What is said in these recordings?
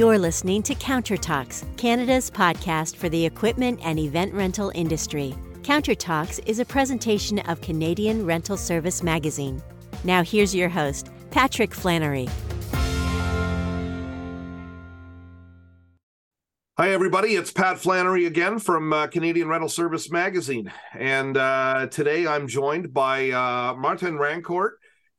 You're listening to Counter Talks, Canada's podcast for the equipment and event rental industry. Counter Talks is a presentation of Canadian Rental Service Magazine. Now, here's your host, Patrick Flannery. Hi, everybody. It's Pat Flannery again from uh, Canadian Rental Service Magazine. And uh, today I'm joined by uh, Martin Rancourt.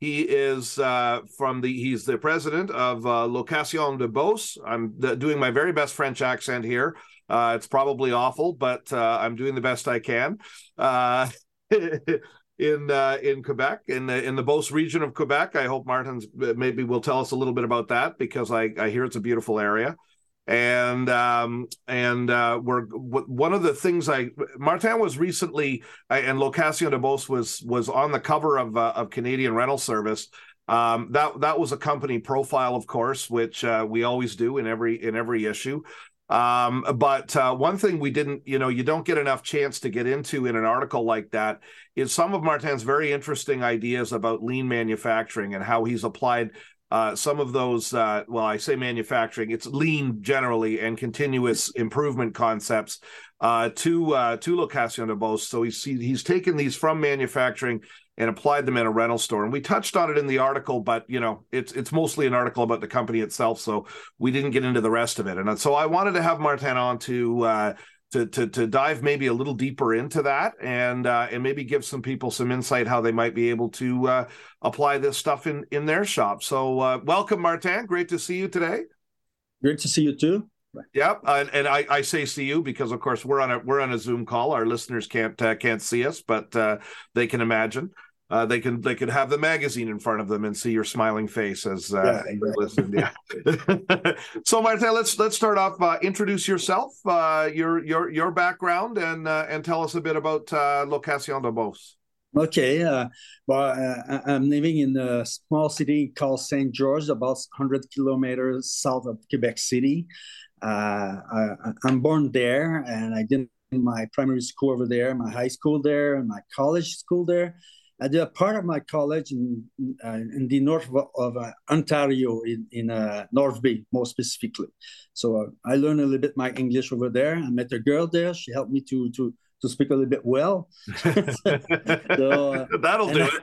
He is uh, from the, he's the president of uh, Location de Beauce. I'm th- doing my very best French accent here. Uh, it's probably awful, but I'm doing the best I can. in uh, in Quebec, in the in the Beauce region of Quebec. I hope Martin's maybe will tell us a little bit about that because I, I hear it's a beautiful area and um, and uh, we're one of the things I Martin was recently and Location de Beauce was was on the cover of uh, of Canadian Rental Service. Um, that that was a company profile, of course, which uh, we always do in every in every issue. Um, but uh, one thing we didn't, you know, you don't get enough chance to get into in an article like that is some of Martin's very interesting ideas about lean manufacturing and how he's applied uh, some of those, uh, well, I say manufacturing, it's lean generally and continuous improvement concepts uh, to uh, to Location de Beauce. So he's he's taken these from manufacturing and applied them in a rental store. And we touched on it in the article, but you know, it's it's mostly an article about the company itself, so we didn't get into the rest of it. And so I wanted to have Martin on to uh, to to to dive maybe a little deeper into that and uh, and maybe give some people some insight how they might be able to uh, apply this stuff in in their shop. So uh, welcome, Martin. Great to see you today. Great to see you too. Yep, and, and I, I say see you because of course we're on a we're on a Zoom call. Our listeners can't uh, can't see us, but uh, they can imagine uh, they can they could have the magazine in front of them and see your smiling face as uh, yeah, listen. Yeah. so, Martin, let's let's start off. Uh, introduce yourself, uh, your your your background, and uh, and tell us a bit about uh, Location de Beauce. Okay, uh, well, I'm living in a small city called Saint-Georges, about 100 kilometers south of Quebec City. I, am born there, and I did my primary school over there, my high school there, and my college school there. I did a part of my college in uh, in the north of, of uh, Ontario, in in uh, North Bay, more specifically. So uh, I learned a little bit my English over there. I met a girl there. She helped me to to to speak a little bit well. so, uh, That'll do it.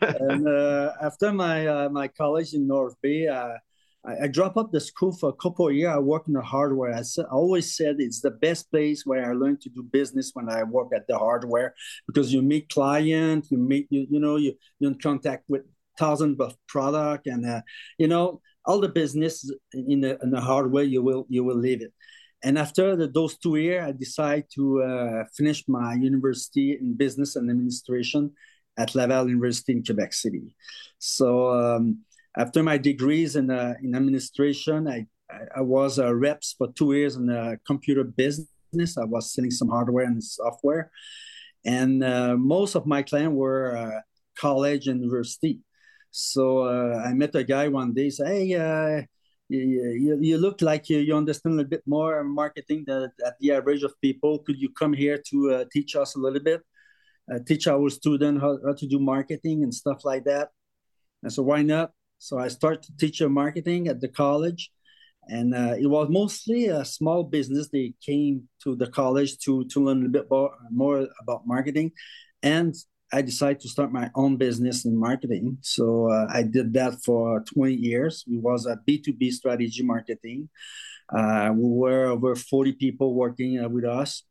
and uh, after my my college in North Bay, I, I dropped up the school for a couple of years. I worked in the hardware. I, I always said it's the best place where I learned to do business when I work at the hardware because you meet clients, you meet you you know you you're in contact with thousands of product and uh, you know all the business in the, in the hardware you will you will leave it. And after the, those two years, I decided to uh, finish my university in business and administration at Laval University in Quebec City. So. Um, after my degrees in, uh, in administration, I, I was a reps for two years in the computer business. I was selling some hardware and software. And uh, most of my clients were uh, college and university. So uh, I met a guy one day, say, hey, uh, you, you, look like you, you understand a little bit more marketing than at the average of people. Could you come here to uh, teach us a little bit? teach our students how, how to do marketing and stuff like that. And so why not? So I started to teach marketing at the college, and uh, it was mostly a small business. They came to the college to to learn a bit more, about marketing, and I decided to start my own business in marketing. So uh, I did that for 20 years. We was a B2B strategy marketing. Uh, we were over 40 people working uh, with us.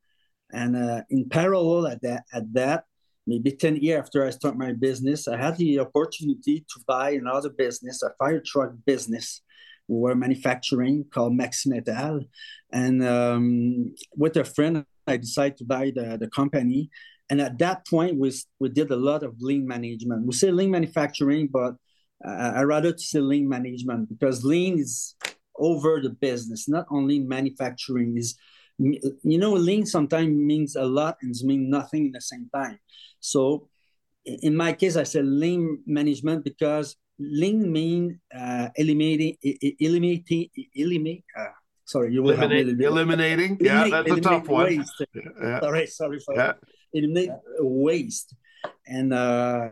And uh, in parallel at that, at that, maybe 10 years after I start my business, I had the opportunity to buy another business, a fire truck business. We were manufacturing called Maximetal. And um, with a friend, I decided to buy the, the company. And at that point, we, we did a lot of lean management. We say lean manufacturing, but uh, I rather to say lean management because lean is over the business, not only manufacturing is you know lean sometimes means a lot and means nothing in the same time so in my case i said lean management because lean mean uh, eliminating eliminating eliminate uh, sorry you will Eliminate, have eliminating yeah that's a tough one waste. Yeah. sorry sorry for yeah. eliminate waste and uh,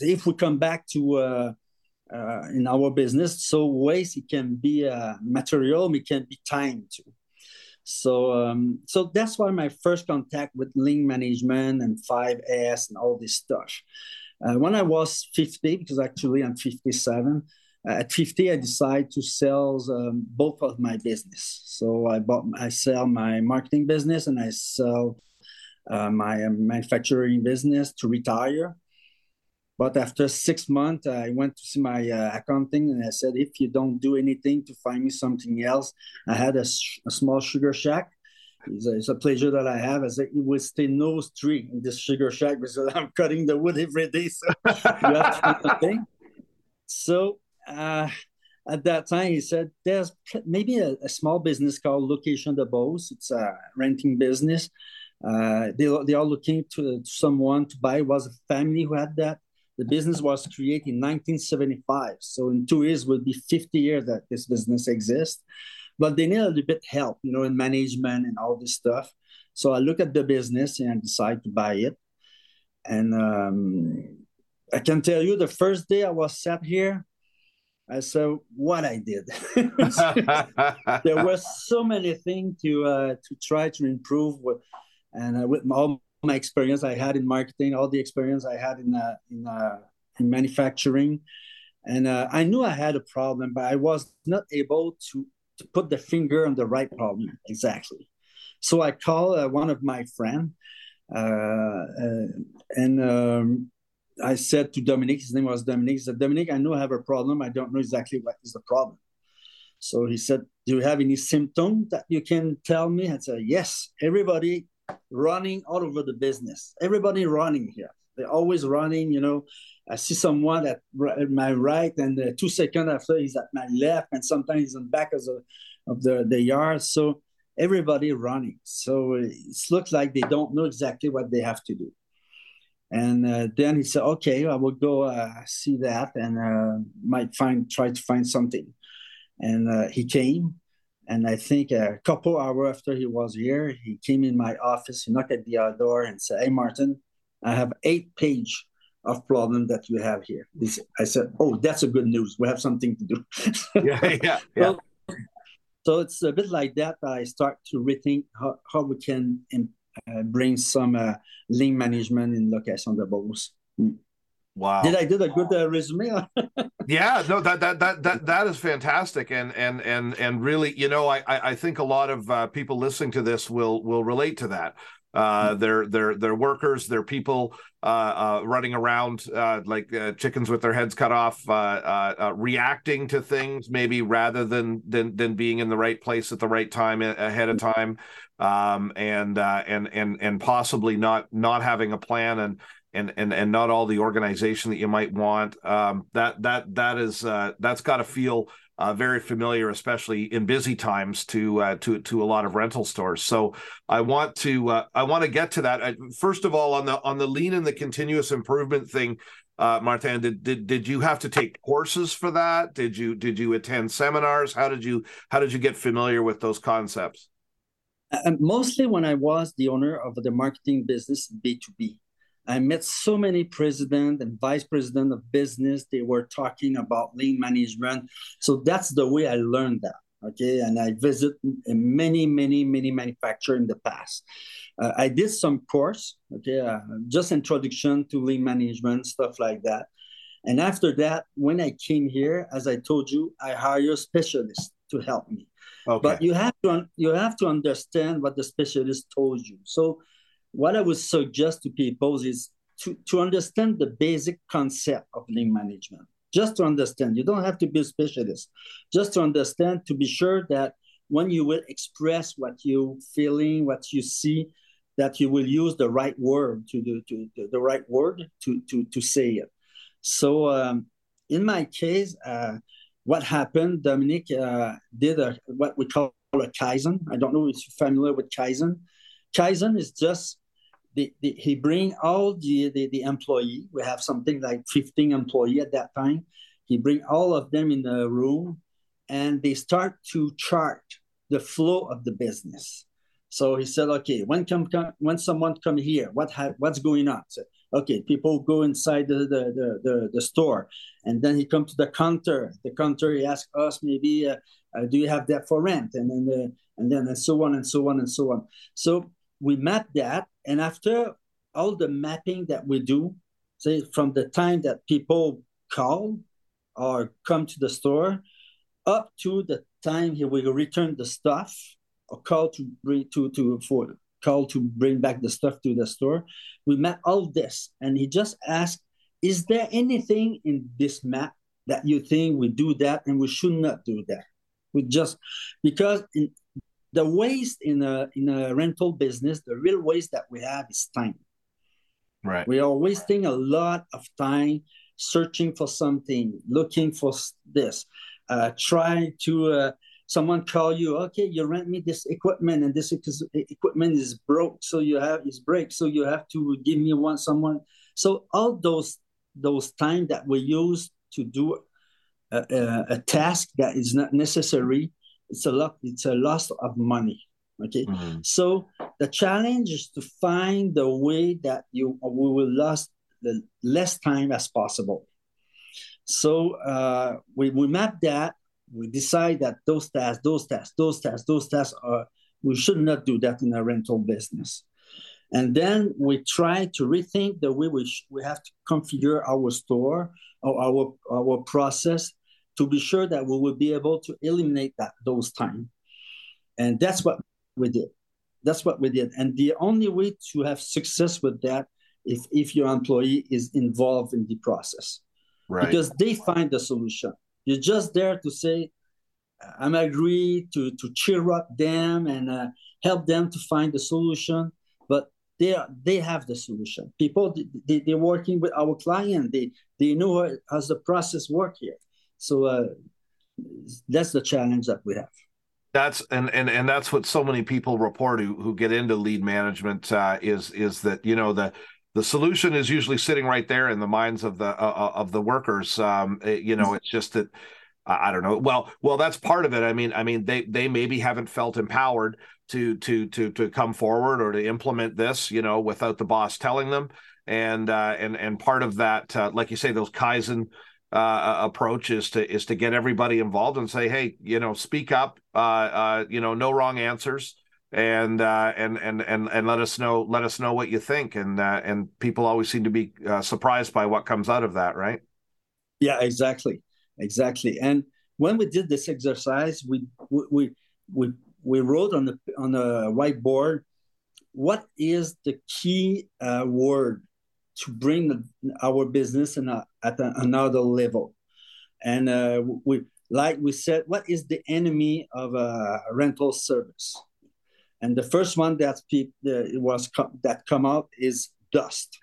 if we come back to uh, uh, in our business. So waste it can be a material, it can be time too. So um, so that's why my first contact with lean management and 5S and all this stuff. Uh, when I was 50, because actually I'm 57, uh, at 50 I decided to sell um, both of my business. So I bought I sell my marketing business and I sell uh, my manufacturing business to retire. But after six months, I went to see my uh, accounting and I said, if you don't do anything to find me something else, I had a, a small sugar shack. It's a, it's a, pleasure that I have. As it will stay no tree in this sugar shack because I'm cutting the wood every day. So you have to do something. So uh, at that time, he said, there's maybe a, a small business called Location de Beauce. It's a renting business. Uh, they, they are looking to, to someone to buy. It was a family who had that the business was created in 1975. So in two years will be 50 years that this business exists. But they need a little bit help, you know, in management and all this stuff. So I look at the business and I decide to buy it. And um, I can tell you the first day I was sat here, I saw what I did. there were so many things to uh, to try to improve, with, and uh, with all my experience I had in marketing, all the experience I had in uh, in, uh, in manufacturing, and uh, I knew I had a problem, but I was not able to, to put the finger on the right problem exactly. So I called uh, one of my friends, uh, uh, and um, I said to Dominic, his name was Dominic. He said, Dominic, I know I have a problem. I don't know exactly what is the problem. So he said, Do you have any symptom that you can tell me? I said, Yes, everybody running all over the business. Everybody running here. They're always running. You know, I see someone at, my right, and uh, two seconds after he's at my left, and sometimes he's on the back of the of the, the yard. So everybody running. So it looks like they don't know exactly what they have to do. And uh, then he said, "Okay, I will go uh, see that, and uh, might find try to find something." And uh, he came, and I think a couple hours after he was here, he came in my office, he knocked at the door and said, Hey, Martin, I have eight page of problem that you have here. I said, Oh, that's a good news. We have something to do. yeah, yeah, yeah. So, so, it's a bit like that. I start to rethink how, how we can uh, bring some uh, lean management in Location de. Mm. Wow. Did I do a good uh, resume? yeah, no, that that that that that is fantastic, and and and and really, you know, I I think a lot of uh, people listening to this will will relate to that. Uh, mm-hmm. they're they're they're workers. They're people uh, uh, running around uh, like uh, chickens with their heads cut off, uh, reacting to things maybe rather than than than being in the right place at the right time ahead of time, um, and and and and possibly not not having a plan and and and and not all the organization that you might want. Um, that that that is uh, that's got to feel uh, very familiar, especially in busy times to uh, to to a lot of rental stores. So I want to uh, I want to get to that. First of all, on the on the lean and the continuous improvement thing, uh, Martin, did, did did you have to take courses for that? Did you did you attend seminars? How did you how did you get familiar with those concepts? Uh, mostly when I was the owner of the marketing business B two B. I met so many president and vice president of business. They were talking about lean management. So that's the way I learned that. Okay, and I visit many, many, many manufacturer in the past. Uh, I did some course. Okay, uh, just introduction to lean management stuff like that. And after that, when I came here, as I told you, I hired specialists to help me. Okay. But you have to you have to understand what the specialist told you. So what I would suggest to people is to, to understand the basic concept of lean management. Just to understand, you don't have to be a specialist. Just to understand, to be sure that when you will express what you're feeling, what you see, that you will use the right word to do to, to the right word to to to say it. So um, in my case, uh, what happened? Dominic uh, did a, what we call a kaizen. I don't know if you're familiar with kaizen. Kaizen is just the, the, he bring all the, the, the employee. We have something like 15 employee at that time. He bring all of them in the room and they start to chart the flow of the business. So he said, okay, when come, come when someone come here, what ha- what's going on? So, Okay, people go inside the the, the, the, the store, and then he come to the counter. The counter he asks us maybe, uh, uh, do you have that for rent? And then the, and then and so on and so on and so on. So we map that, and after all the mapping that we do, say from the time that people call or come to the store up to the time he will return the stuff or call to bring to to for call to bring back the stuff to the store. We map all this, and he just asked, "Is there anything in this map that you think we do that and we should not do that?" We just because in the waste in a in a rental business, the real waste that we have is time. Right. We are wasting a lot of time searching for something, looking for this, uh, trying to. Uh, someone call you, okay, you rent me this equipment, and this equipment is broke, so you have is break, so you have to give me one someone. So all those those time that we use to do a, a, a task that is not necessary, it's a lot. It's a loss of money. Okay, mm-hmm. so the challenge is to find the way that you we will last the less time as possible. So uh, we we map that. We decide that those tasks, those tasks, those tasks, those tasks are we should not do that in a rental business. And then we try to rethink the way we, sh- we have to configure our store or our, our process to be sure that we will be able to eliminate that those time. And that's what we did. That's what we did. And the only way to have success with that if if your employee is involved in the process. Right. Because they find the solution. You're just there to say, I'm agree to to cheer up them and uh, help them to find the solution. But they are, they have the solution. People they, they're working with our client. They they know how the process work here. So uh, that's the challenge that we have. That's and and and that's what so many people report who who get into lean management uh, is is that you know the the solution is usually sitting right there in the minds of the uh, uh of the workers. Um, it, you know, it's just that I don't know. Well, well, that's part of it. I mean, I mean, they they maybe haven't felt empowered to to to to come forward or to implement this, you know, without the boss telling them. And uh, and and part of that, uh, like you say, those kaizen uh, approach is to is to get everybody involved and say, hey, you know, speak up. Uh, uh, you know, no wrong answers, and uh, and and and and let us know let us know what you think. And uh, and people always seem to be uh, surprised by what comes out of that, right? Yeah, exactly, exactly. And when we did this exercise, we we we we wrote on the on a whiteboard what is the key word to bring our business and at a, another level. And uh, we, like we said, what is the enemy of a rental service? And the first one that pe- it was co- that come out is dust.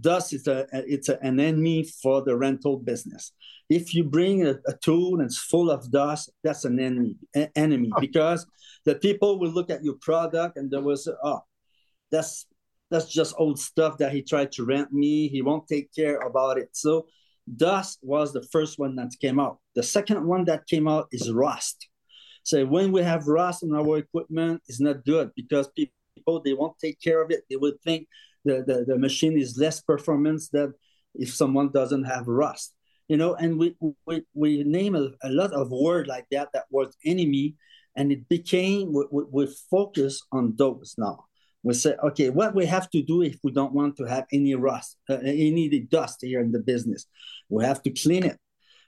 Dust is a it's a, an enemy for the rental business. If you bring a, a tool and it's full of dust, that's an enemy a- enemy oh. because the people will look at your product and there was oh that's that's just old stuff that he tried to rent me. He won't take care about it. So dust was the first one that came out. The second one that came out is rust. So when we have rust on our equipment, it's not good because people they won't take care of it. They will think the, the, the machine is less performance than if someone doesn't have rust. You know, and we we, we name a, a lot of word like that that was enemy, and it became we, we, we focus on those now we say, okay, what we have to do if we don't want to have any rust, uh, any dust here in the business, we have to clean it.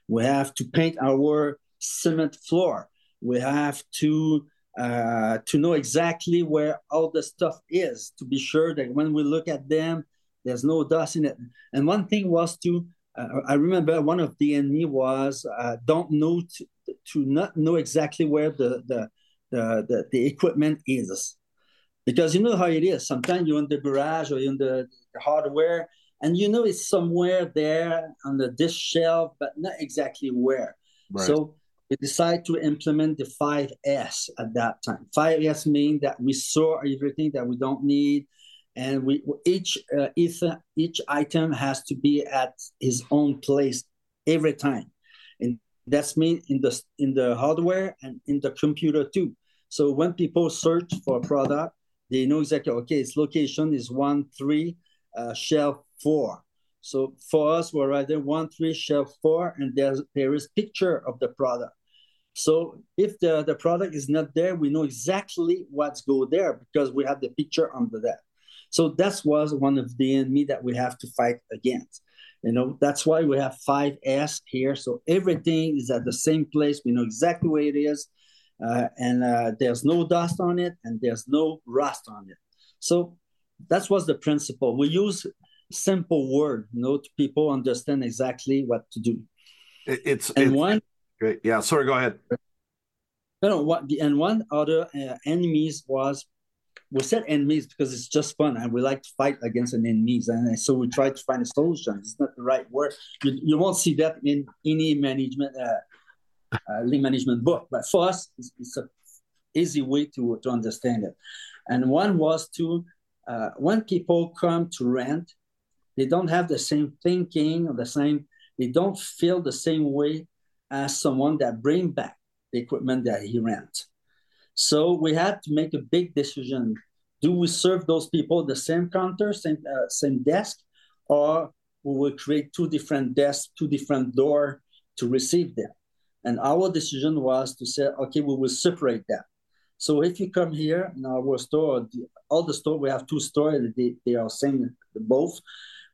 We have to paint our cement floor. We have to uh, to know exactly where all the stuff is to be sure that when we look at them, there's no dust in it. And one thing was to, uh, I remember one of the enemy was uh, don't know to, to not know exactly where the the the, the, the equipment is because you know how it is. Sometimes you're in the garage or in the, the hardware, and you know it's somewhere there on the dish shelf, but not exactly where. Right. So we decide to implement the 5S at that time. 5S means that we store everything that we don't need, and we each uh, each, each item has to be at his own place every time, and that's mean in the in the hardware and in the computer too. So when people search for a product, they know exactly okay its location is one three uh, shelf four. So for us, we're either one, three, shelf four, and there's there is picture of the product. So if the, the product is not there, we know exactly what's go there because we have the picture under that. So that was one of the enemy that we have to fight against. You know, that's why we have five S here. So everything is at the same place. We know exactly where it is. Uh, and uh, there's no dust on it and there's no rust on it. So that was the principle. We use simple word, you know, to people understand exactly what to do. It's and it's, one great. Yeah, sorry, go ahead. No, no, what the and one other uh, enemies was we said enemies because it's just fun and we like to fight against an enemies and so we try to find a solution. It's not the right word. You, you won't see that in any management uh, lean management book, but for us, it's, it's a easy way to to understand it. And one was to uh, when people come to rent, they don't have the same thinking or the same. They don't feel the same way as someone that bring back the equipment that he rent. So we had to make a big decision. Do we serve those people the same counter, same uh, same desk, or we will create two different desks, two different door to receive them? And our decision was to say, okay, we will separate that. So if you come here in our store, the, all the store we have two stores, they, they are same both.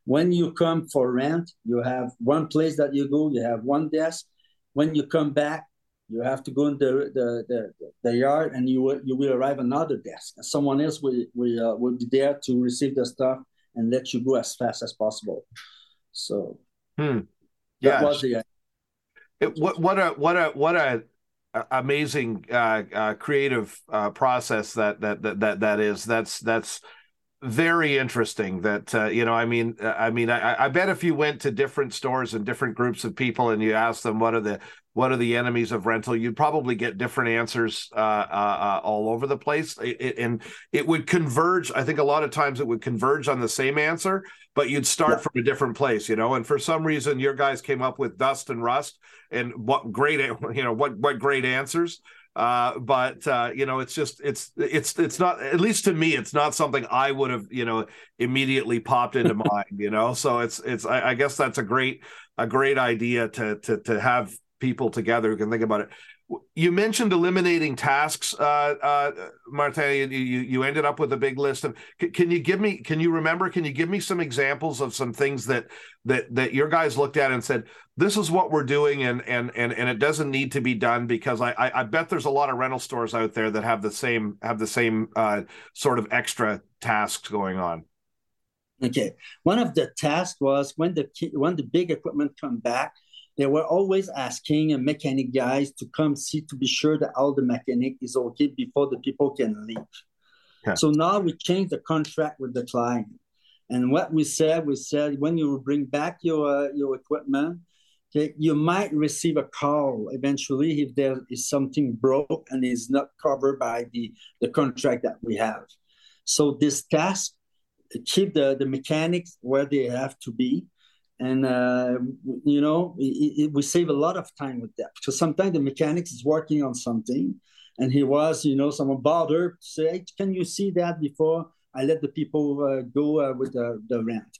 When you come for rent, you have one place that you go, you have one desk. When you come back, you have to go in the the, the, the yard and you will you will arrive another desk. Someone else will will, uh, will be there to receive the stuff and let you go as fast as possible. So hmm. yeah, that was the what what a what a what a amazing uh, uh, creative uh, process that, that that that that is. That's that's very interesting that uh, you know i mean uh, i mean I, I bet if you went to different stores and different groups of people and you asked them what are the what are the enemies of rental you'd probably get different answers uh, uh, uh all over the place. It, it, and it would converge i think a lot of times it would converge on the same answer but you'd start yeah. from a different place you know? And for some reason your guys came up with dust and rust and what great you know what what great answers uh, but uh, you know, it's just it's it's it's not at least to me, it's not something I would have you know immediately popped into mind. You know, so it's it's I, I guess that's a great a great idea to to to have people together who can think about it you mentioned eliminating tasks, uh, uh, Martin. You, you ended up with a big list of. Can you give me? Can you remember? Can you give me some examples of some things that that that your guys looked at and said, "This is what we're doing," and and and and it doesn't need to be done because I I, I bet there's a lot of rental stores out there that have the same have the same uh, sort of extra tasks going on. Okay, one of the tasks was when the when the big equipment come back they were always asking a mechanic guys to come see to be sure that all the mechanic is okay before the people can leave. Yeah. So now we changed the contract with the client. And what we said, we said when you bring back your uh, your equipment, okay, you might receive a call eventually if there is something broke and is not covered by the, the contract that we have. So this task keep the, the mechanics where they have to be and uh, you know it, it, we save a lot of time with that. Because sometimes the mechanics is working on something. And he was you know someone bothered to say hey, can you see that before i let the people uh, go uh, with the, the rent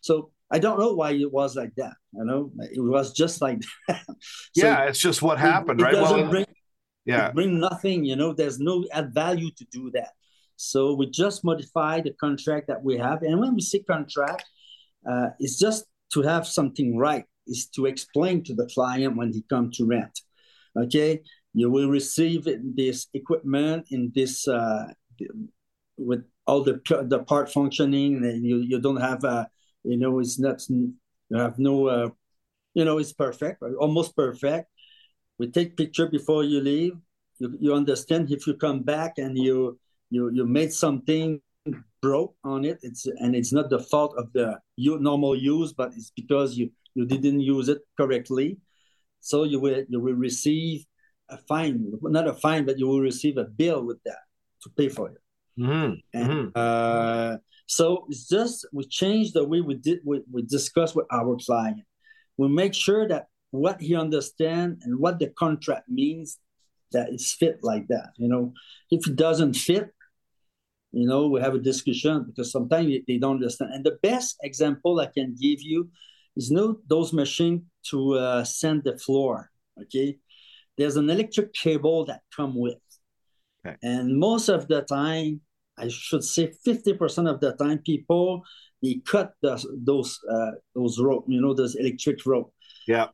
so i don't know why it was like that you know? It was just like that. So yeah it's just what happened it, right? Well bring, yeah. bring nothing you know? There's no add value to do that. So we just modify the contract that we have. And when we say contract uh, it's just to have something right is to explain to the client when he come to rent. Okay, you will receive this equipment in this uh, with all the the part functioning. And you you don't have a you know it's not you have no uh, you know it's perfect almost perfect. We take picture before you leave. You, you understand if you come back and you you you made something broke on it. It's and it's not the fault of the normal use but it's because you you didn't use it correctly. So you will you will receive a fine not a fine but you will receive a bill with that to pay for it. Mm-hmm. and mm-hmm. Uh, so it's just we change the way we did we, we discuss with our client. We make sure that what he understand and what the contract means that it's fit like that you know. If it doesn't fit you know, we have a discussion because sometimes they don't understand. And the best example I can give you is you know those machines to uh, sand the floor. Okay, there's an electric cable that come with, okay. and most of the time, I should say, fifty percent of the time, people they cut the, those uh, those rope, you know, those electric rope. Yeah,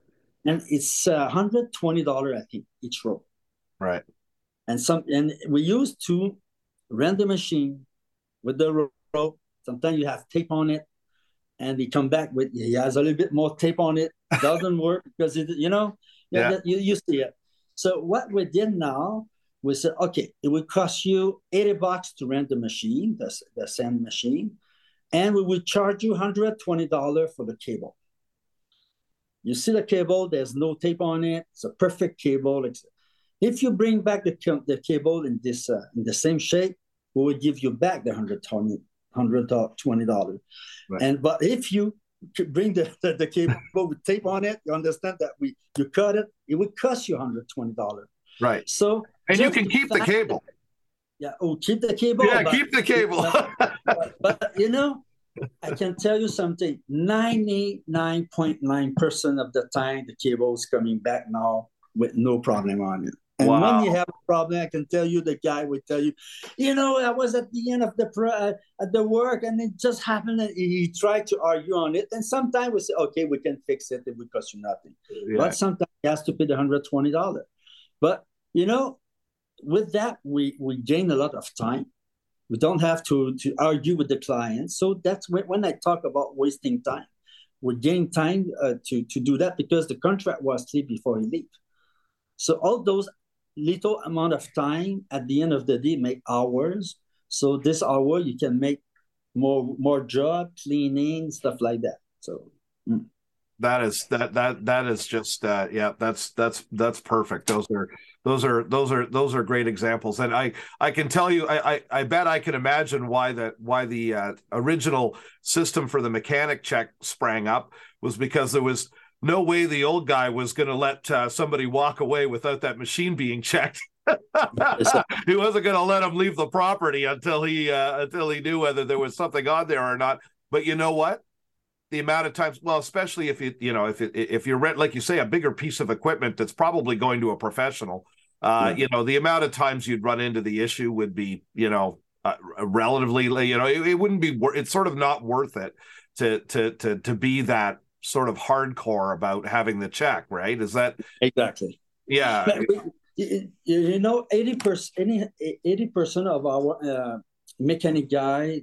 and it's uh, hundred twenty dollar, I think, each rope. Right. And some, and we used to rent the machine with the rope. Sometimes you have tape on it, and they come back with he has a little bit more tape on it. Doesn't work because it, you know, yeah. you, you see it. So what we did now, we said, okay, it would cost you 80 bucks to rent the machine, the, the sand machine, and we would charge you $120 for the cable. You see the cable, there's no tape on it. It's a perfect cable. If you bring back the, the cable in this uh, in the same shape, we will give you back the $120. $120. Right. And but if you bring the, the, the, cable with tape on it, you understand that we you cut it, it would cost you $120. Right. So and you can keep the cable. Yeah, oh keep the cable. Yeah, but, keep the cable. but, but you know, I can tell you something 99.9% of the time, the cable is coming back now with no problem on it. And wow. when you have a problem, I can tell you the guy would tell you, you know, I was at the end of the pro, uh, at the work, and it just happened. And he tried to argue on it, and sometimes we say, okay, we can fix it; it would cost you nothing. Yeah. But sometimes he has to pay the hundred twenty dollars. But you know, with that, we we gain a lot of time. We don't have to to argue with the client. So that's when, when I talk about wasting time. We gain time uh, to to do that because the contract was clear before he leave. So all those little amount of time at the end of the day make hours. So this hour you can make more more job, cleaning, stuff like that. So mm. that is that that that is just uh yeah, that's that's that's perfect. Those are those are those are those are great examples and i i can tell you i i, I bet i can imagine why that why the uh, original system for the mechanic check sprang up was because there was no way the old guy was going to let uh, somebody walk away without that machine being checked. he wasn't going to let him leave the property until he uh, until he knew whether there was something on there or not. But you know what? The amount of times, well, especially if you you know if it, if you rent like you say a bigger piece of equipment that's probably going to a professional, uh, yeah. you know the amount of times you'd run into the issue would be you know uh, relatively you know it, it wouldn't be wor- it's sort of not worth it to to to to be that sort of hardcore about having the check, right? Is that exactly? Yeah. You know, eighty percent, eighty percent of our uh, mechanic guy,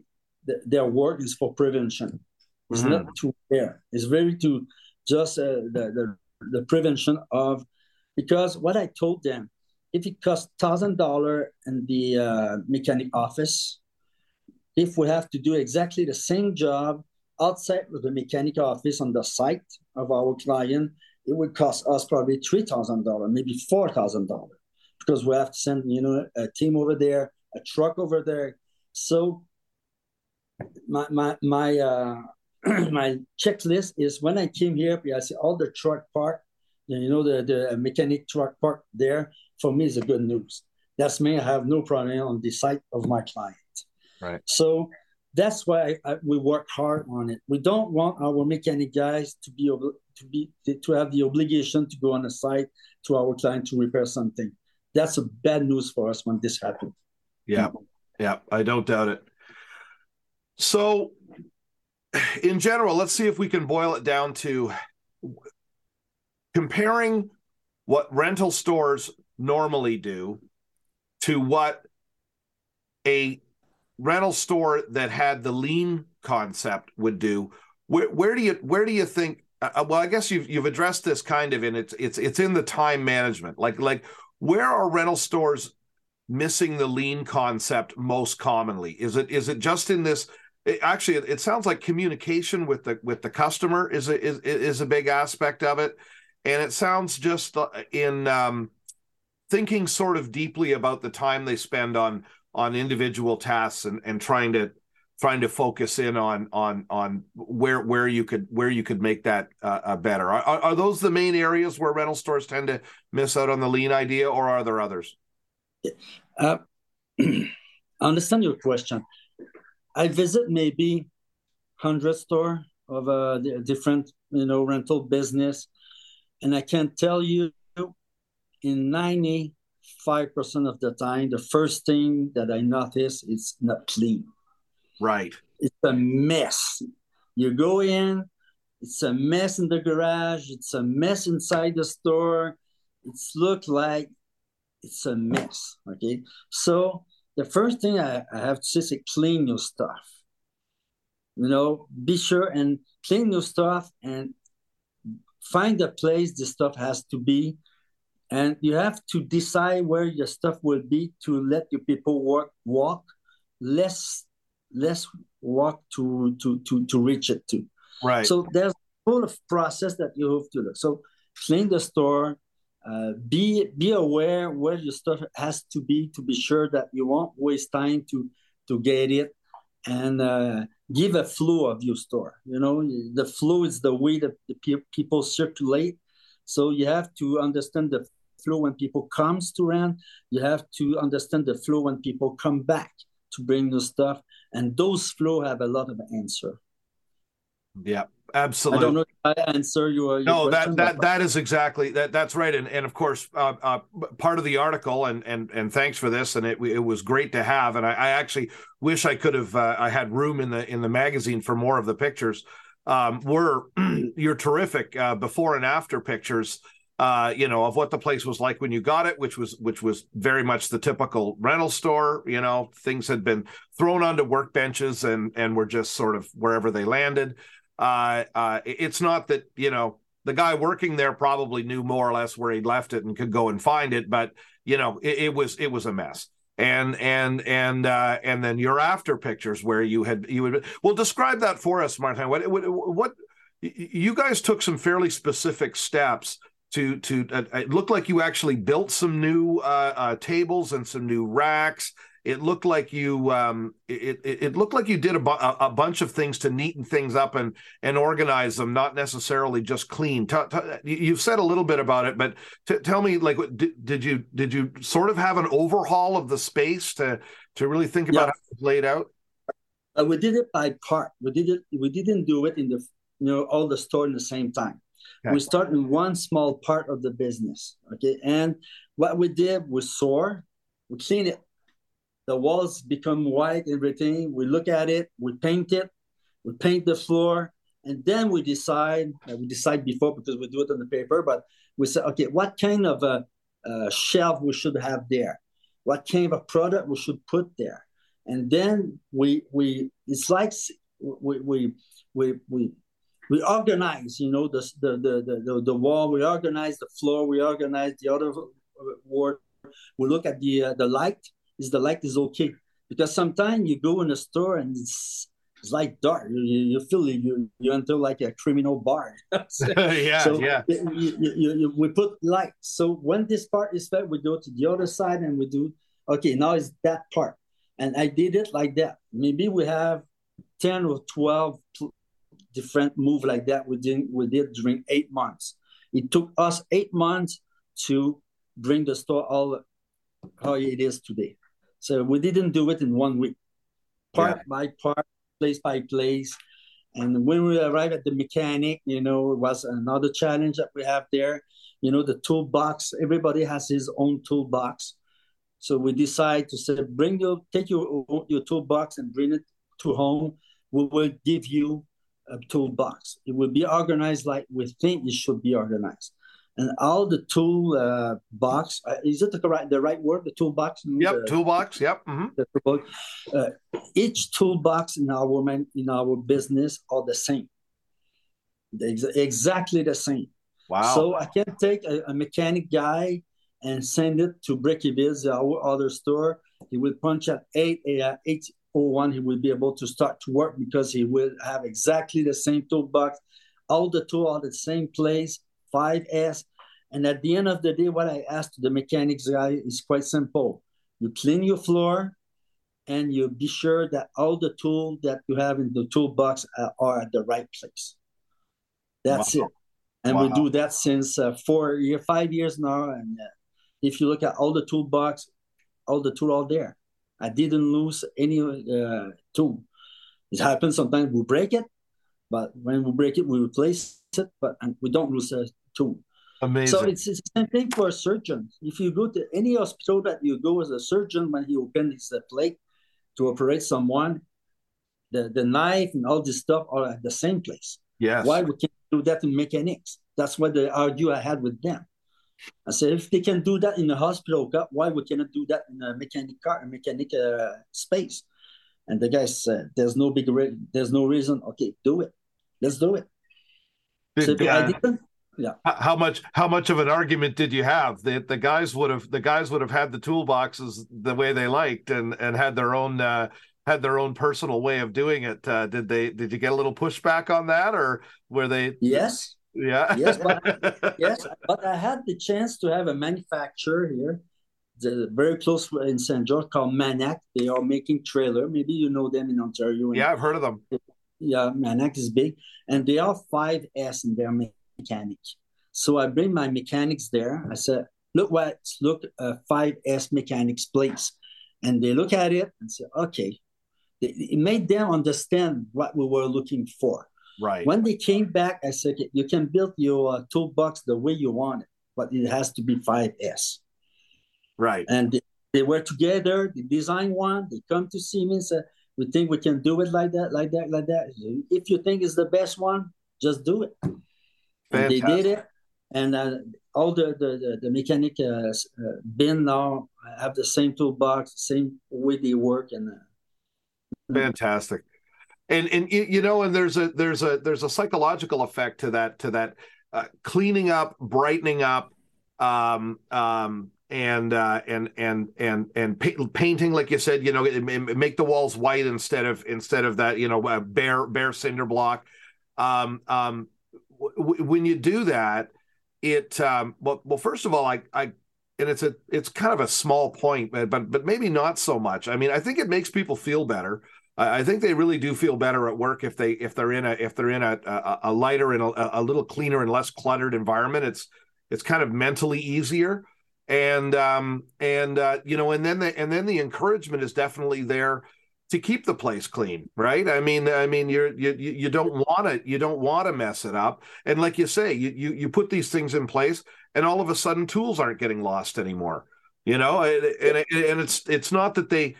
their work is for prevention. It's mm-hmm. not to repair. It's very to just uh, the, the the prevention of because what I told them, if it costs thousand dollar in the uh, mechanic office, if we have to do exactly the same job outside of the mechanic office on the site of our client, it would cost us probably three thousand dollars, maybe four thousand dollars, because we have to send you know a team over there, a truck over there. So my my my uh, my checklist is when I came here, I see all the truck park, you know the the mechanic truck park there. For me, is a good news. That's me. I have no problem on the site of my client. Right. So that's why I, I, we work hard on it. We don't want our mechanic guys to be to be to have the obligation to go on a site to our client to repair something. That's a bad news for us when this happens. Yeah, yeah, I don't doubt it. So, in general, let's see if we can boil it down to comparing what rental stores normally do to what a rental store that had the lean concept would do where where do you where do you think uh, uh, well i guess you've you've addressed this kind of in it's it's it's in the time management. Like like where are rental stores missing the lean concept most commonly? Is it is it just in this it, actually it, it sounds like communication with the with the customer is a, is is a big aspect of it. And it sounds just uh, in um, thinking sort of deeply about the time they spend on on individual tasks and, and trying to trying to focus in on on on where where you could where you could make that uh, uh, better. Are, are those the main areas where rental stores tend to miss out on the lean idea, or are there others? Uh, I understand your question. I visit maybe hundred store of a different you know rental business, and I can tell you, in ninety five percent of the time, the first thing that I notice is not clean. Right. It's a mess. You go in, it's a mess in the garage. It's a mess inside the store. It's look like it's a mess. Okay, so the first thing I, I have to say is clean your stuff. You know, be sure and clean your stuff and find the place the stuff has to be and you have to decide where your stuff will be to let your people work walk less less walk to to to to reach it to right so there's a full of process that you have to do so clean the store uh, be be aware where your stuff has to be to be sure that you won't waste time to to get it and uh, give a flow of your store. You know, the flow is the way that the pe- people circulate. So you have to understand the flow when people comes to rent. You have to understand the flow when people come back to bring new stuff, and those flow have a lot of answer. Yeah, absolutely. I don't know if I answer your, your no question, that that that is exactly that that's right and and of course uh, uh, part of the article and and and thanks for this and it it was great to have and I, I actually wish I could have uh, I had room in the in the magazine for more of the pictures um, were your terrific uh, before and after pictures uh, you know of what the place was like when you got it which was which was very much the typical rental store you know things had been thrown onto workbenches and and were just sort of wherever they landed uh, uh, it's not that you know the guy working there probably knew more or less where he'd left it and could go and find it, but you know it, it was it was a mess. And and and uh, and then your after pictures where you had you would well describe that for us, Martin. What what, what you guys took some fairly specific steps to to uh, it looked like you actually built some new uh, uh, tables and some new racks it looked like you um, it, it, it looked like you did a, bu- a, bunch of things to neaten things up and and organize them not necessarily just clean t- t- you've said a little bit about it but t- tell me like did, did you did you sort of have an overhaul of the space to to really think about Yeah. how it's laid out Uh, we did it by part. We did it. We didn't do it in the you know all the store in the same time. Okay. We start in one small part of the business. Okay, and what we did we saw, we clean it. The walls become white. Everything. We look at it. We paint it. We paint the floor, and then we decide. uh, we decide before because we do it on the paper, but we say, okay, what kind of a, a shelf we should have there? What kind of product we should put there? and then we we it's like we we we we, we organize you know the, the the the the wall we organize the floor we organize the other ward we look at the uh, the light is the light is okay because sometimes you go in a store and it's it's like dark you, you feel you you enter like a criminal bar yeah so yeah you- you- we put light. So when this part is fed, we go to the other side and we do, okay, now it's that part. And I did it like that. Maybe we have 10 or 12 pl- different move like that we did, we did during eight months. It took us eight months to bring the store all how it is today. So we didn't do it in one week, part by part, place by place. And when we arrived at the mechanic, you know, it was another challenge that we have there. You know, the toolbox, everybody has his own toolbox. So we decide to say, bring your, take your, your toolbox and bring it to home. We will give you a toolbox. It will be organized like we think it should be organized. And all the tool uh, box, uh, is it the right, the right word, the toolbox? yep The- toolbox yep hmm the. Uh, each toolbox in our man, in our business are the same. They're exactly the same. wow So I can take a, a mechanic guy and send it to Bricky Biz, our other store. He will punch at eight uh, eight oh one. He will be able to start to work because he will have exactly the same toolbox. All the tools are the same place, 5S. And at the end of the day, what I asked the mechanics guy is quite simple. You clean your floor and you be sure that all the tools that you have in the toolbox are at the right place. That's Wow. it. And we do that since uh, four year, five years now. And uh, if you look at all the toolbox, all the tool are there. I didn't lose any uh, tool. It happens sometimes we break it, but when we break it, we replace it, but and we don't lose a tool. Amazing. So it's, it's the same thing for a surgeon. If you go to any hospital that you go as a surgeon, when he opens the plate to operate someone, the, the knife and all this stuff are at the same place. Yes. Why we can't do that in mechanics? That's what the argue I had with them. I said, if they can do that in a hospital, why we cannot do that in a mechanic car, a mechanic uh, space? And the guy said, "There's no big, re- there's no reason. Okay, do it. Let's do it." Did, so uh, I. Yeah. How much? How much of an argument did you have? The the guys would have the guys would have had the toolboxes the way they liked and and had their own uh, had their own personal way of doing it. Uh, did they? Did you get a little pushback on that, or were they? Yes. Yeah. yes, but yes, but I had the chance to have a manufacturer here, the, very close in Saint-Georges called Manac. They are making trailer. Maybe you know them in Ontario. Yeah, I've heard of them. Yeah, Manac is big, and they are five S in their mechanic. So I bring my mechanics there. I said, "Look what look uh, five S mechanics place," and they look at it and say, "Okay." It made them understand what we were looking for. Right. When they came back, I said, you can build your uh, toolbox the way you want it, but it has to be 5S. Right. And they, they were together, they design one, they come to see me and say, we think we can do it like that, like that, like that. If you think it's the best one, just do it. And they did it. And uh, all the, the, the, the mechanic uh, uh, bin now have the same toolbox, same way they work. And uh, Fantastic and and you know and there's a there's a there's a psychological effect to that to that uh, cleaning up brightening up um um and uh and and and and pa- painting like you said you know make the walls white instead of instead of that you know uh, bare bare cinder block. Um um w- when you do that it um well well first of all i i and it's a it's kind of a small point but but but maybe not so much. I mean i think it makes people feel better I think they really do feel better at work if they if they're in a if they're in a a, a lighter and a, a, little cleaner and less cluttered environment. It's it's kind of mentally easier, and um and uh, you know and then the and then the encouragement is definitely there to keep the place clean, right? I mean, I mean, you're you you don't want to you don't want to mess it up, and like you say, you you you put these things in place, and all of a sudden tools aren't getting lost anymore, you know, and and, and it's it's not that they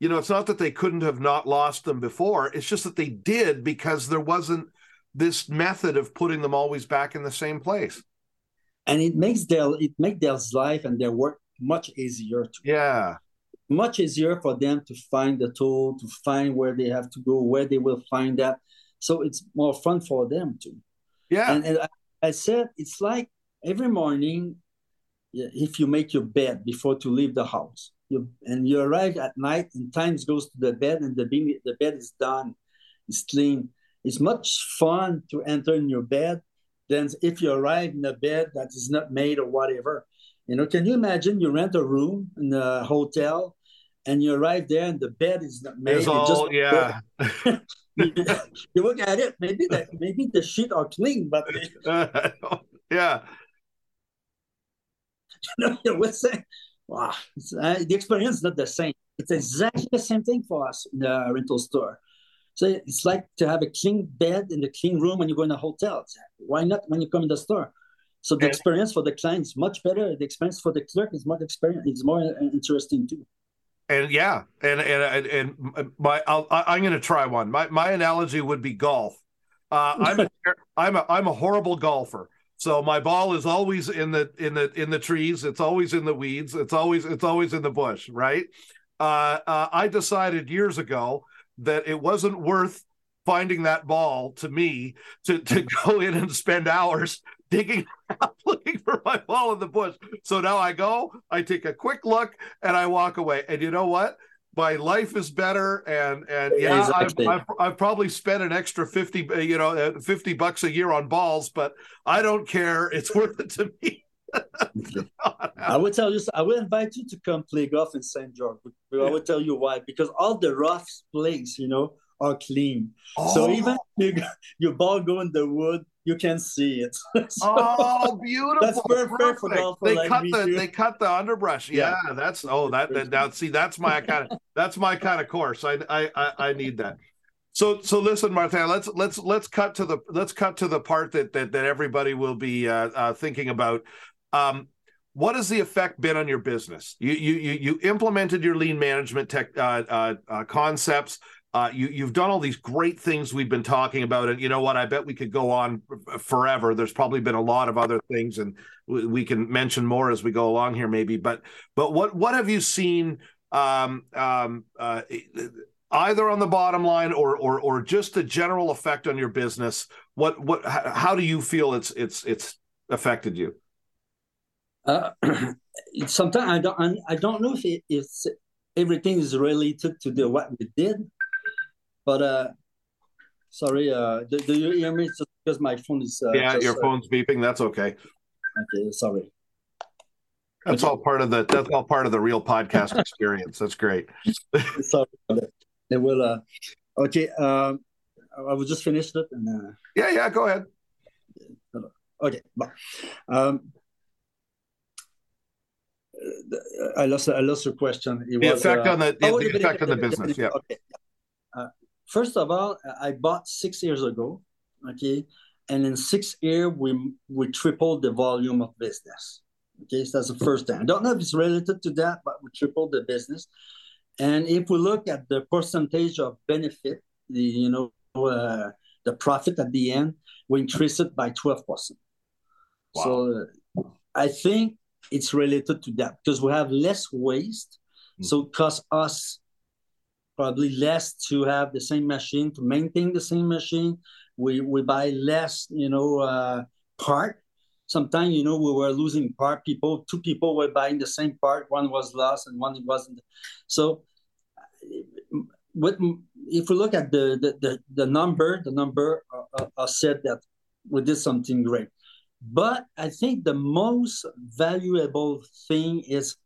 you know, it's not that they couldn't have not lost them before. It's just that they did because there wasn't this method of putting them always back in the same place. And it makes their it makes their life and their work much easier. To, yeah, much easier for them to find the tool, to find where they have to go, where they will find that. So it's more fun for them too. Yeah. And, and I, I said it's like every morning, if you make your bed before to leave the house, you and you arrive at night and times goes to the bed and the the bed is done, it's clean. It's much fun to enter in your bed than if you arrive in a bed that is not made or whatever. You know, can you imagine you rent a room in a hotel and you arrive there and the bed is not made? It's all, just, yeah. you look at it, maybe that maybe the sheet are clean, but yeah. You know, what's that? Wow, uh, the experience is not the same. It's exactly the same thing for us in the rental store. So it's like to have a clean bed in the clean room when you go in a hotel. Why not when you come in the store? So the experience for the client is much better. The experience for the clerk is more experience. It's more interesting too. And yeah, and and and my I'll, I'm going to try one. My my analogy would be golf. Uh, I'm a I'm a I'm a horrible golfer. So my ball is always in the in the in the trees. It's always in the weeds. It's always it's always in the bush, right? Uh, uh, I decided years ago that it wasn't worth finding that ball to me to to go in and spend hours digging looking for my ball in the bush. So now I go, I take a quick look, and I walk away. And you know what? My life is better and and yeah exactly. I've, I've, I've, probably spent an extra 50 uh, you know uh, 50 bucks a year on balls but i don't care it's worth it to me i would tell you i will invite you to come play golf in Saint-Georges but i would tell you why because all the rough plays you know are clean oh. so even you, your ball go in the wood you can see it. so, oh, beautiful! That's perfect, perfect. They like cut the they cut the underbrush. Yeah, Yeah. that's oh that, that now see that's my kind of that's my kind of course. I I I, I need that. So so listen, Martin. Let's let's let's cut to the let's cut to the part that that, that everybody will be uh, uh, thinking about. Um, what has the effect been on your business? You you you, you implemented your lean management tech uh, uh, uh, concepts. Uh, you you've done all these great things we've been talking about, and you know what? I bet we could go on forever. There's probably been a lot of other things, and we, can mention more as we go along here, maybe. But but what what have you seen? Um, um, uh, either on the bottom line or or or just the general effect on your business. What what how do you feel it's it's it's affected you? Uh, sometimes I don't I don't know if it, everything is related to the what we did, but uh, sorry, uh, do, do you hear me? Just because my phone is uh, yeah, just, your uh, phone's beeping. That's okay. okay, sorry. That's all part of the that's all part of the real podcast experience. That's great. sorry, about it. It will. Uh, okay, um, I will just finish it and. Uh, Yeah, yeah. Go ahead. Okay, um, I lost I lost your question. It The was, effect uh, on the the, oh, the effect on the business. Yeah. Okay. Uh, first of all, I bought six years ago. Okay, and in six years we we tripled the volume of business. Okay, so that's the first thing. I don't know if it's related to that, but we tripled the business. And if we look at the percentage of benefit, the you know uh, the profit at the end, we increased it by twelve percent. Wow. So uh, I think it's related to that because we have less waste, Mm. so it costs us probably less to have the same machine to maintain the same machine. We we buy less, you know, uh, part. Sometimes you know we were losing part. People, two people were buying the same part. One was lost and one wasn't. So, what if we look at the the the, the number? The number uh, uh, said that we did something great. But I think the most valuable thing is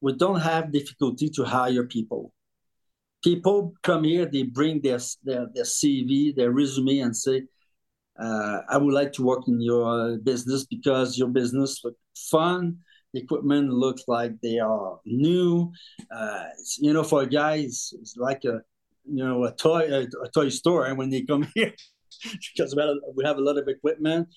we don't have difficulty to hire people. People come here, they bring their their, their CV, their resume, and say, uh, "I would like to work in your business because your business looks fun. The equipment looks like they are new. Uh, you know, for a guy, it's, like a you know a toy a, a toy store. And when they come here, because we have, a lot of equipment.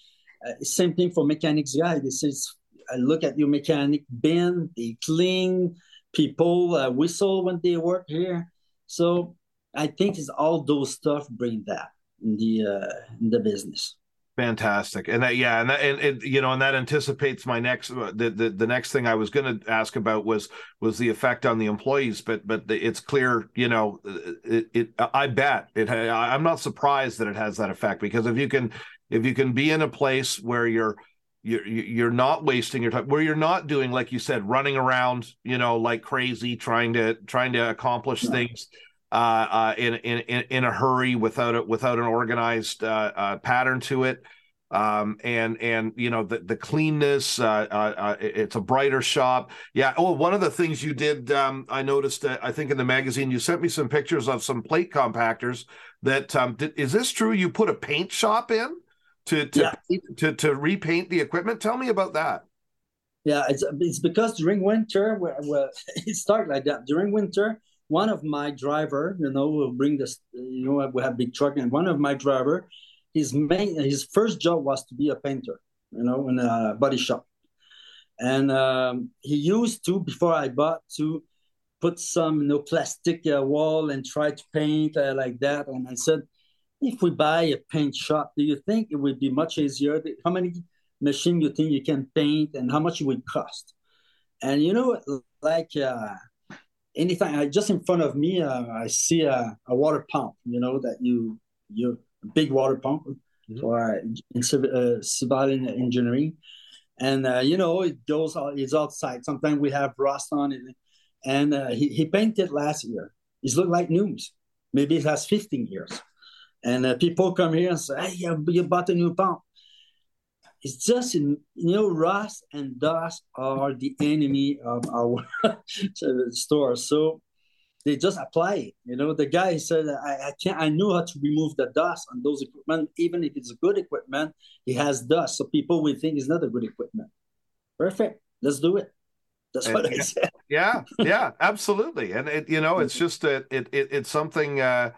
Uh, same thing for mechanics guy. This is I look at your mechanic bin, they clean, people uh, whistle when they work here. So I think it's all those stuff bring that in the uh, in the business. Fantastic, and that yeah, and that and you know, and that anticipates my next the the, the next thing I was going to ask about was was the effect on the employees, but but it's clear, you know, it, it I bet it. I'm not surprised that it has that effect because if you can if you can be in a place where you're you're you're not wasting your time where you're not doing like you said running around you know like crazy trying to trying to accomplish No. things uh, uh, in, in in in a hurry without it without an organized uh, uh, pattern to it. Um and and you know the the cleanness uh, uh, uh it's a brighter shop. Yeah. Oh one of the things you did um i noticed uh, i think in the magazine you sent me some pictures of some plate compactors that um did, is this true? You put a paint shop in to to, Yeah. to to repaint the equipment tell me about that Yeah, it's it's because during winter, where, where it started like that. During winter, one of my driver, you know, will bring this. You know, we have big truck, and one of my driver, his main, his first job was to be a painter. You know, in a body shop, and um, he used to before I bought to put some you know plastic uh, wall and try to paint uh, like that. And I said, if we buy a paint shop, do you think it would be much easier? How many machine you think you can paint and how much it would cost? And you know, like uh, anything, I, just in front of me, uh, I see a, a water pump. You know that you you big water pump Mhm. for uh, in civil, uh, civil engineering, and uh, you know it goes out, it's outside. Sometimes we have rust on it, and uh, he he painted last year. It look like news. Maybe it has 15 years, and uh, people come here and say, "Hey, you, bought a new pump." It's just you know rust and dust are the enemy of our store. So they just apply it. You know, the guy said, I, I can't, I knew how to remove the dust on those equipment, even if it's good equipment, it has dust. So people will think it's not a good equipment. Perfect. Let's do it. That's what yeah, I said. Yeah, yeah, absolutely. And it, you know, it's just a, it, it it's something. Uh,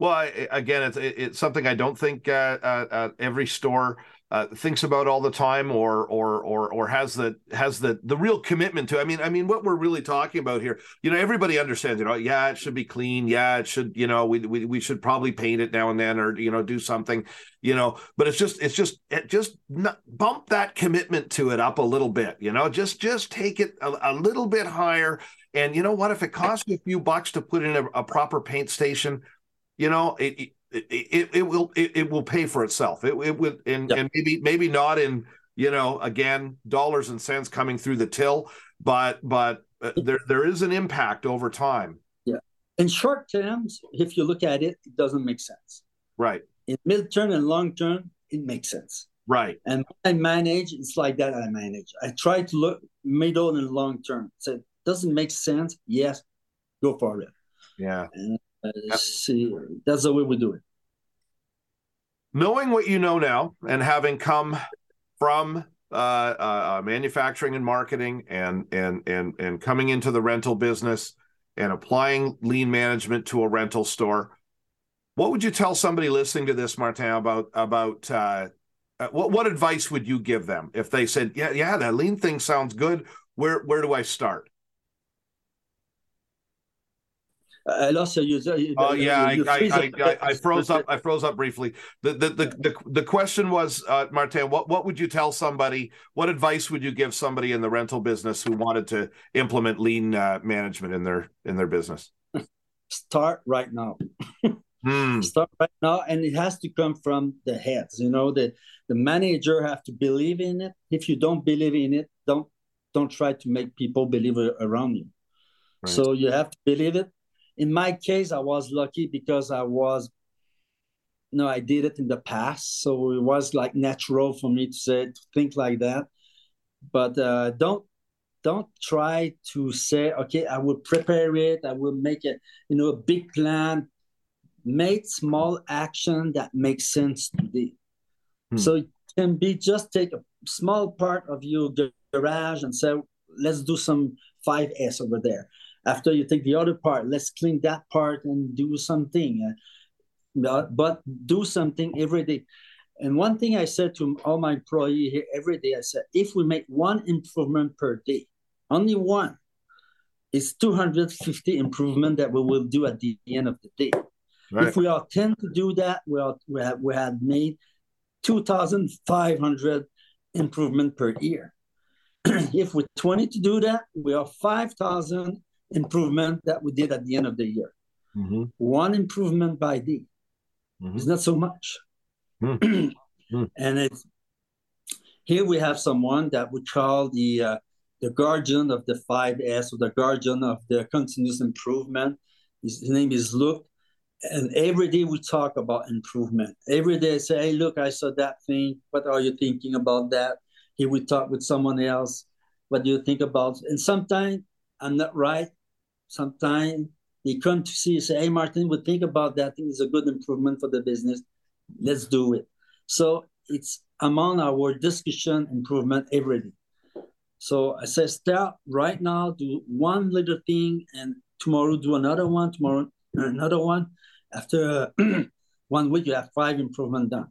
well, I, again, it's it's something I don't think uh, uh, uh every store uh, thinks about all the time or or or or has the has the the real commitment to. I mean i mean what we're really talking about here you know everybody understands you know yeah it should be clean. Yeah it should you know we we, we should probably paint it now and then or you know do something you know. But it's just it's just it just not, bump that commitment to it up a little bit you know. Just just take it a, a little bit higher. And you know what? If it costs you a few bucks to put in a, a proper paint station you know it, it, it, it will it, it, will pay for itself. It, it would and, and maybe maybe not in you know again dollars and cents coming through the till, but but uh, there there is an impact over time. Yeah, in short terms, if you look at it, it doesn't make sense. Right. In mid term and long term, it makes sense. Right. And I manage, it's like that. I manage. I try to look middle and long term. So it doesn't make sense. Yes, go for it. Yeah. And uh. See, that's the way we do it. Knowing what you know now, and having come from uh, uh, uh, manufacturing and marketing, and and and and coming into the rental business, and applying lean management to a rental store, what would you tell somebody listening to this, Martin, about about uh, what what advice would you give them if they said, yeah, yeah, that lean thing sounds good. Where where do I start? I lost you. Oh yeah, I, I, I, I, froze up. I froze up briefly. The the the the, the question was, uh, Martin, what what would you tell somebody? What advice would you give somebody in the rental business who wanted to implement lean uh, management in their in their business? Start right now. hmm. Start right now, and it has to come from the heads. You know, the the manager have to believe in it. If you don't believe in it, don't don't try to make people believe around you. Right. So you have to believe it in my case, I was lucky because I was, you know, I did it in the past, so it was like natural for me to say to think like that. But uh, don't don't try to say, okay, I will prepare it, I will make it, you know, a big plan. Make small action that makes sense today. Hmm. So it can be just take a small part of your garage and say, let's do some 5S over there after you take the other part let's clean that part and do something uh, but do something every day. And one thing i said to all my employees here every day i said if we make one improvement per day only one it's 250 improvement that we will do at the end of the day. Right. if we are 10 to do that we, are, we, have, we have made 2500 improvement per year. If we're 20 to do that, we are 5,000 improvement that we did at the end of the year. Mm-hmm. One improvement by day mm-hmm. is not so much. Mm-hmm. and it's here we have someone that we call the uh, the guardian of the 5S or the guardian of the continuous improvement. His, his name is Luke. And every day we talk about improvement. Every day I say, hey, look, I saw that thing. What are you thinking about that? Here we talk with someone else. What do you think about? And sometimes I'm not right sometimes they come to see you say, hey, Martin, we think about that. I think it's a good improvement for the business. Let's do it. So it's among our discussion improvement every day. So I say, start right now, do one little thing, and tomorrow do another one, tomorrow another one. After one week, you have five improvement done.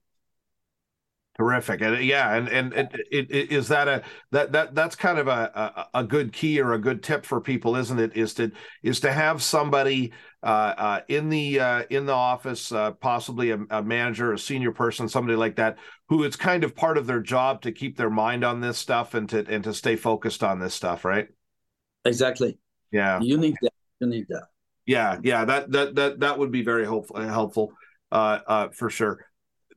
Terrific, and yeah, and and it, it, it, is that a that that that's kind of a, a, a good key or a good tip for people, isn't it? Is to is to have somebody uh, uh, in the uh, in the office, uh, possibly a, a, manager, a senior person, somebody like that, who it's kind of part of their job to keep their mind on this stuff and to and to stay focused on this stuff, right? Exactly. Yeah, you need that. You need that. Yeah, yeah, that that that that would be very helpful helpful uh, uh, for sure.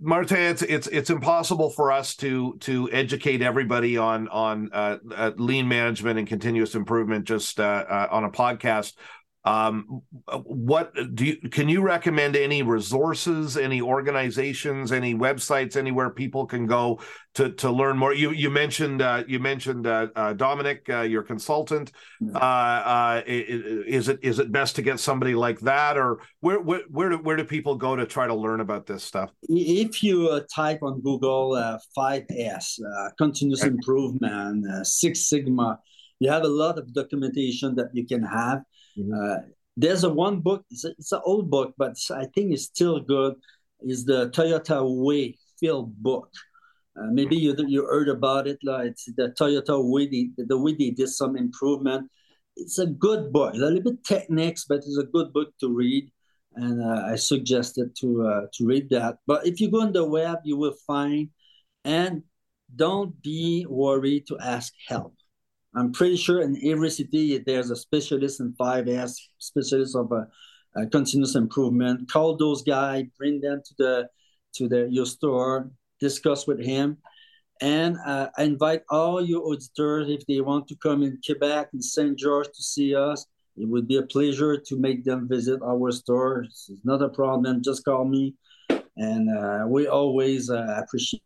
Martin, it's it's it's impossible for us to to educate everybody on on uh, uh, lean management and continuous improvement just uh, uh on a podcast. Um, what do you can you recommend any resources, any organizations, any websites, anywhere people can go to to learn more? You you mentioned uh, you mentioned uh, uh, Dominic, uh, your consultant. Uh, uh, is it is it best to get somebody like that, or where where where do, where do people go to try to learn about this stuff? If you type on Google five S, continuous okay. improvement, Six Sigma, you have a lot of documentation that you can have Mm-hmm. Uh, there's a one book. It's, a, it's, an old book, but I think it's still good. Is the Toyota Way field book. Uh, maybe you you heard about it. Like it's the Toyota Way. The, the way did some improvement. It's a good book. A little bit techniques, but it's a good book to read. And uh, I suggested to uh, to read that. But if you go on the web, you will find. And don't be worried to ask help I'm pretty sure in every city there's a specialist in 5S, specialist of a, a continuous improvement. Call those guys, bring them to the to the your store, discuss with him, and uh, I invite all your auditors if they want to come in Quebec and Saint-Georges to see us. It would be a pleasure to make them visit our store. It's not a problem. Just call me, and uh, we always uh, appreciate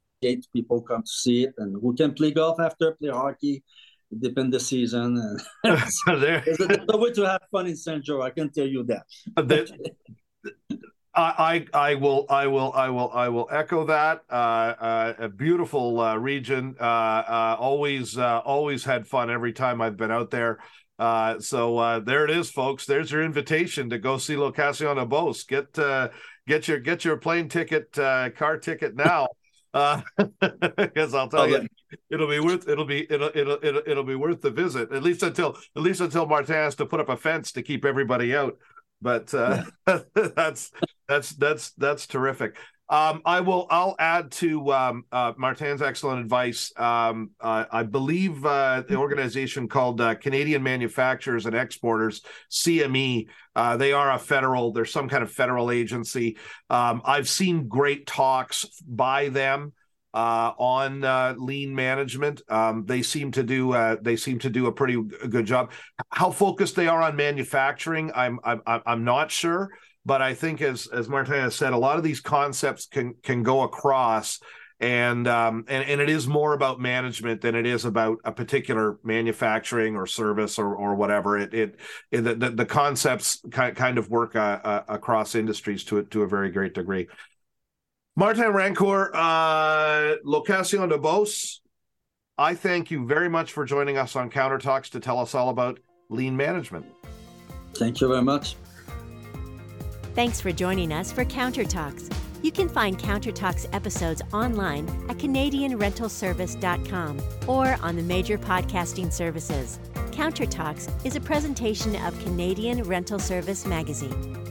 people come to see it. And we can play golf after, play hockey it depends the season. there, there's a way to have fun in Saint Joe. I can tell you that. I, I will I will I will I will echo that. Uh, uh, a beautiful uh, region. Uh, uh, always uh, always had fun every time I've been out there. so there it is, folks. There's your invitation to go see Location de Beauce. Get get your get your plane ticket, car ticket now because uh, I'll tell okay. you, it'll be worth it'll be it'll, it'll it'll it'll be worth the visit at least until at least until Martin has to put up a fence to keep everybody out. But uh, that's that's that's that's terrific. Um, I will. I'll add to um, uh, Martin's excellent advice. Um, uh, I believe uh, the organization called uh, Canadian Manufacturers and Exporters (CME). Uh, they are a federal. They're some kind of federal agency. Um, I've seen great talks by them uh, on lean management. Um, they seem to do. they seem to do a pretty good job. How focused they are on manufacturing, I'm. I'm. I'm not sure. But I think, as as Martin has said, a lot of these concepts can can go across, and um, and and it is more about management than it is about a particular manufacturing or service or or whatever. It it, it the, the concepts kind of work uh, uh, across industries to to a very great degree. Martin Rancourt, uh, Location de Beauce. I thank you very much for joining us on Counter Talks to tell us all about lean management. Thank you very much. Thanks for joining us for Counter Talks. You can find Counter Talks episodes online at CanadianRentalService.com or on the major podcasting services. Counter Talks is a presentation of Canadian Rental Service Magazine.